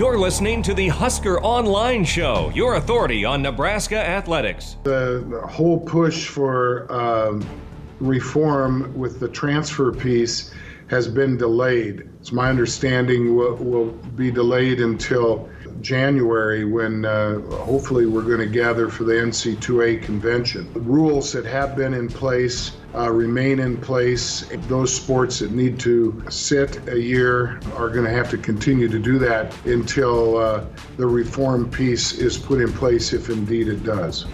You're listening to the Husker Online Show, your authority on Nebraska athletics. The, the whole push for um, reform with the transfer piece has been delayed. It's my understanding will, will be delayed until January when uh, hopefully we're going to gather for the NC2A convention. The rules that have been in place uh, remain in place. Those sports that need to sit a year are going to have to continue to do that until uh, the reform piece is put in place, if indeed it does.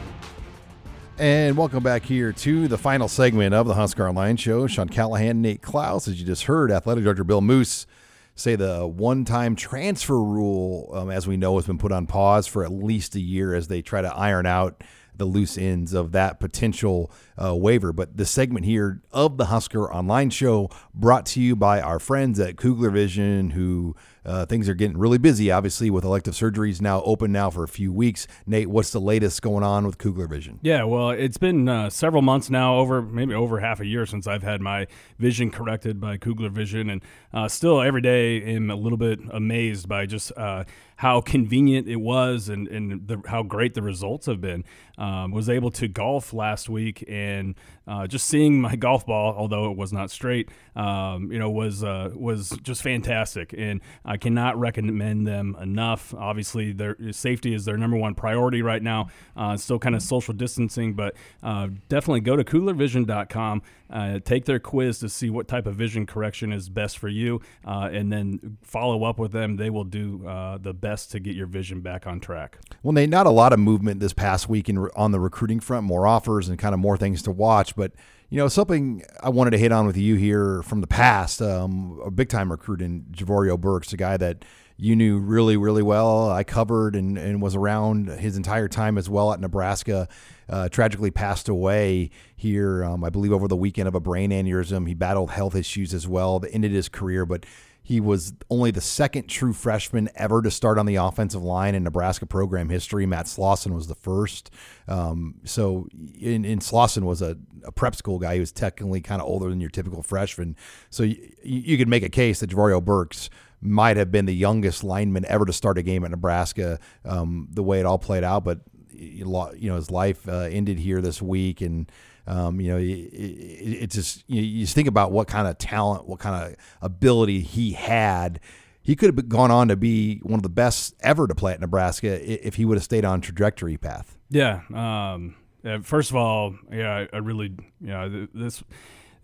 And welcome back here to the final segment of the Husker Online Show. Sean Callahan, Nate Clouse, as you just heard, Athletic Director Bill Moos say the one time transfer rule, um, as we know, has been put on pause for at least a year as they try to iron out the loose ends of that potential uh, waiver. But the segment here of the Husker Online Show brought to you by our friends at Kugler Vision, who uh, things are getting really busy, obviously, with elective surgeries now open now for a few weeks. Nate, what's the latest going on with Kugler Vision? Yeah, well, it's been uh, several months now, over maybe over half a year since I've had my vision corrected by Kugler Vision, and uh, still every day am a little bit amazed by just uh, how convenient it was and, and the, how great the results have been. Um, was able to golf last week and and uh, just seeing my golf ball, although it was not straight, um, you know, was uh, was just fantastic. And I cannot recommend them enough. Obviously, their safety is their number one priority right now. Uh, still kind of social distancing, but uh, definitely go to kuglervision.com. Uh, take their quiz to see what type of vision correction is best for you, uh, and then follow up with them. They will do the best to get your vision back on track. Well, Nate, not a lot of movement this past week in, on the recruiting front, more offers and kind of more things to watch. But, you know, something I wanted to hit on with you here from the past, um, a big time recruit in Jaivorio Burkes, a guy that you knew really, really well. I covered and, and was around his entire time as well at Nebraska. Uh, tragically passed away here, um, I believe, over the weekend of a brain aneurysm. He battled health issues as well that ended his career, but he was only the second true freshman ever to start on the offensive line in Nebraska program history. Matt Slauson was the first. Um, so, in, in Slauson was a, a, prep school guy. He was technically kind of older than your typical freshman. So, you, you could make a case that Jaivorio Burkes might have been the youngest lineman ever to start a game at Nebraska. Um, the way it all played out, but you know his life uh, ended here this week, and um, you know, it, it, just you, you, just think about what kind of talent, what kind of ability he had. He could have gone on to be one of the best ever to play at Nebraska if he would have stayed on trajectory path. Yeah. Um, first of all, yeah, I, I really, you know, this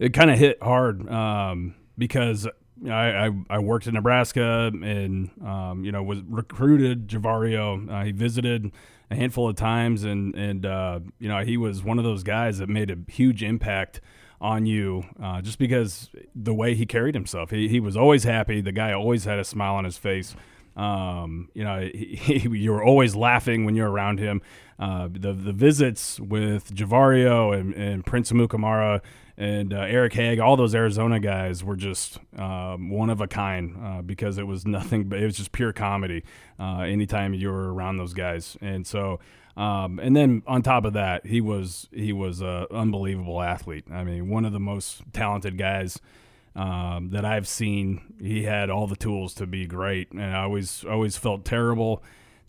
it kind of hit hard um, because I, I, I, worked in Nebraska and um, you know was recruited Jaivorio. Uh, he visited a handful of times, and and uh, you know he was one of those guys that made a huge impact on you uh, just because the way he carried himself. He, he was always happy. The guy always had a smile on his face. Um, you know, he, he, you were always laughing when you're around him. Uh, the the visits with Jaivorio and, and Prince Amukamara and uh, Eric Hagg, all those Arizona guys were just um, one of a kind uh, because it was nothing but it was just pure comedy. Uh, anytime you were around those guys, and so um, and then on top of that, he was he was an unbelievable athlete. I mean, one of the most talented guys. Um, that I've seen, he had all the tools to be great, and I always always felt terrible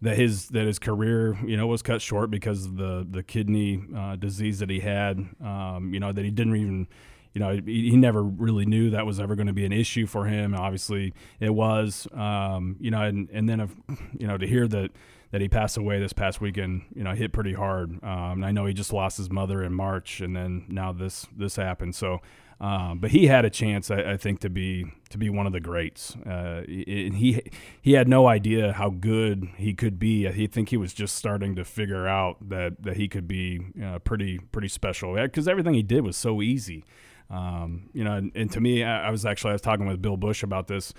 that his that his career you know was cut short because of the the kidney uh, disease that he had. Um, you know that he didn't even you know he, he never really knew that was ever going to be an issue for him. Obviously, it was. Um, you know, and and then if, you know to hear that that he passed away this past weekend, you know, hit pretty hard. Um, I know he just lost his mother in March, and then now this this happened. So um, but he had a chance, I, I, think, to be to be one of the greats. Uh, he he had no idea how good he could be. I think he was just starting to figure out that that he could be uh, pretty pretty special because everything he did was so easy. Um, you know, and, and, to me, I, I was actually I was talking with Bill Busch about this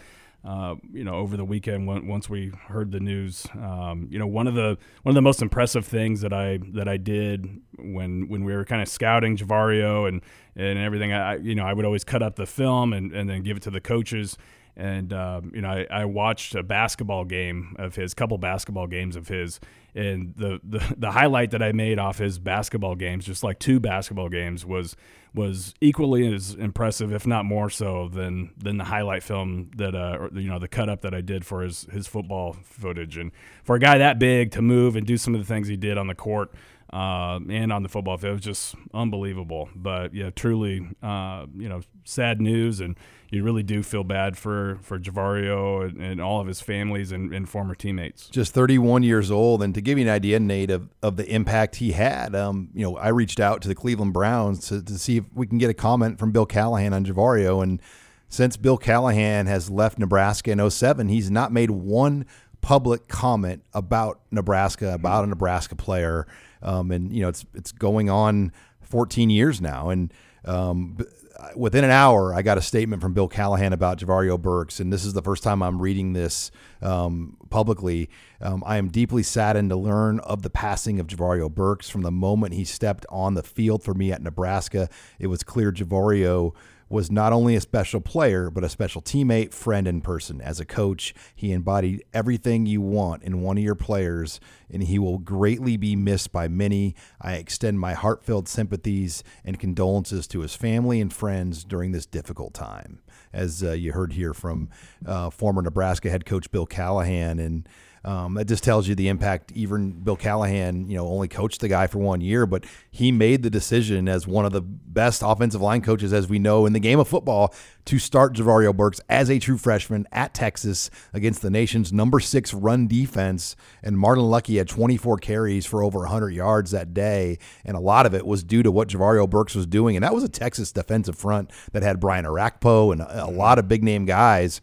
uh, you know, over the weekend once we heard the news. Um, you know, one of the one of the most impressive things that I that I did when when we were kind of scouting Jaivorio and and everything, I you know I would always cut up the film and, and then give it to the coaches. And um, you know I, I, watched a basketball game of his, couple basketball games of his, and the, the the highlight that I made off his basketball games, just like two basketball games, was was equally as impressive, if not more so, than than the highlight film that uh, or, you know the cut up that I did for his his football footage. And for a guy that big to move and do some of the things he did on the court uh, and on the football field. It was just unbelievable. But yeah, truly, uh, you know, sad news, and you really do feel bad for for Jaivorio and, and all of his families and, and, former teammates. Just 31 years old, and to give you an idea, Nate, of, of the impact he had, um, you know, I reached out to the Cleveland Browns to, to see if we can get a comment from Bill Callahan on Jaivorio, and since Bill Callahan has left Nebraska in 07, he's not made one public comment about Nebraska, about a Nebraska player. Um, and you know, it's it's going on 14 years now, and um, within an hour, I got a statement from Bill Callahan about Jaivorio Burkes, and this is the first time I'm reading this um, publicly. Um, I am deeply saddened to learn of the passing of Jaivorio Burkes. From the moment he stepped on the field for me at Nebraska, it was clear Jaivorio was not only a special player, but a special teammate, friend, and person. As a coach, he embodied everything you want in one of your players, and he will greatly be missed by many. I extend my heartfelt sympathies and condolences to his family and friends during this difficult time. As uh, you heard here from uh, former Nebraska head coach Bill Callahan, and um, that just tells you the impact. Even Bill Callahan, you know, only coached the guy for one year, but he made the decision as one of the best offensive line coaches, as we know in the game of football, to start Jaivorio Burkes as a true freshman at Texas against the nation's number six run defense. And Marlon Lucky had 24 carries for over 100 yards that day, and a lot of it was due to what Jaivorio Burkes was doing. And that was a Texas defensive front that had Brian Orakpo and a lot of big name guys.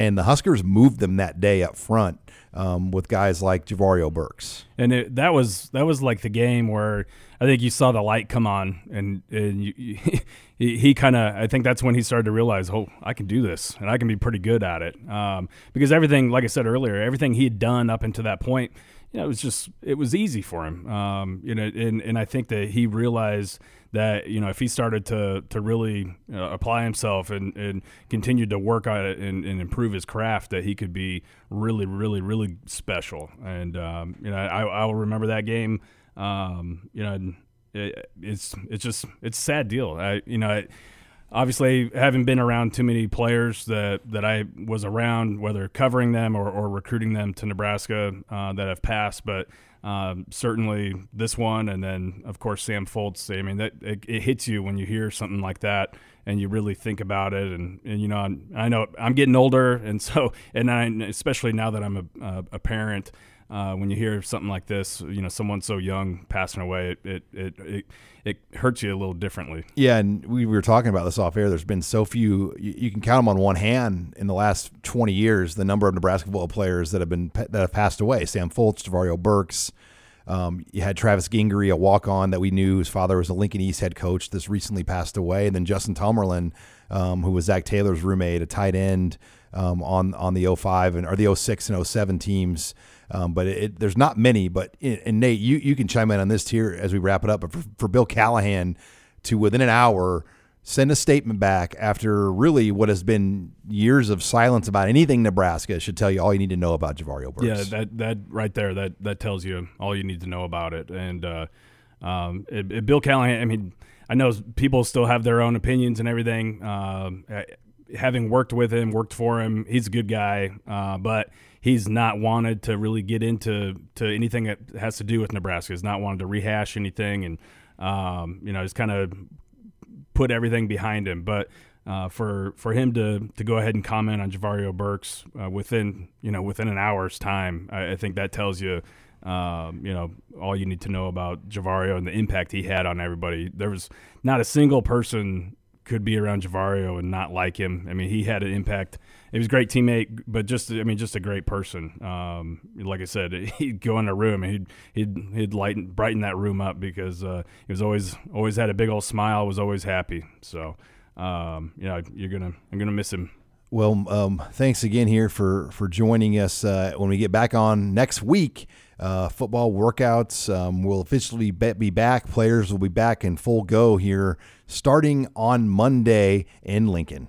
And the Huskers moved them that day up front um, with guys like Jaivorio Burkes. And it, that was that was like the game where I think you saw the light come on, and and you, he, he kind of I think that's when he started to realize, oh, I can do this, and I can be pretty good at it. Um, because everything, like I said earlier, everything he had done up until that point, you know, it was just it was easy for him. Um, you know, and and I think that he realized that you know if he started to to really uh, apply himself and and continue to work on it and, and, improve his craft that he could be really really really special and um, you know I I will remember that game um, you know it, it's it's just it's a sad deal I you know. Obviously having been around too many players that, that I was around, whether covering them or, or recruiting them to Nebraska uh, that have passed, but um, certainly this one, and then of course Sam Foltz. I mean, that it, it, hits you when you hear something like that, and you really think about it. And, and you know, I'm, i know I'm getting older, and so and I, especially now that I'm a, a parent, uh, when you hear something like this, you know, someone so young passing away, it it, it it, it hurts you a little differently. Yeah, and we were talking about this off air. There's been so few; you, you, can count them on one hand in the last 20 years. The number of Nebraska football players that have been that have passed away: Sam Foltz, Jaivorio Burkes. Um, you had Travis Gingery, a walk-on that we knew his father was a Lincoln East head coach. This recently passed away, and then Justin Tomerlin, um, who was Zach Taylor's roommate, a tight end um, on on the 05 and or the 06 and 07 teams. Um, but it, it, there's not many. But and Nate, you you can chime in on this here as we wrap it up. But for, for Bill Callahan to within an hour send a statement back after really what has been years of silence about anything Nebraska should tell you all you need to know about Jaivorio Burkes. Yeah, that that right there that that tells you all you need to know about it. And uh, um, it, it, Bill Callahan, I mean, I know people still have their own opinions and everything. Uh, having worked with him, worked for him, he's a good guy, uh, but he's not wanted to really get into to anything that has to do with Nebraska. He's not wanted to rehash anything, and um, you know, he's kind of put everything behind him. But uh, for for him to to go ahead and comment on Jaivorio Burkes uh, within you know within an hour's time, I, I think that tells you. Um, you know all you need to know about Jaivorio and the impact he had on everybody. There was not a single person could be around Jaivorio and not like him. I mean, he had an impact. He was a great teammate, but just I mean, just a great person. Um, like I said, he'd go in a room and he'd he'd he'd lighten brighten that room up because uh, he was always always had a big old smile, was always happy. So, um, you know, you're gonna I'm gonna miss him. Well, um, thanks again here for for joining us. Uh, when we get back on next week, uh, football workouts um, will officially be back. Players will be back in full go here starting on Monday in Lincoln.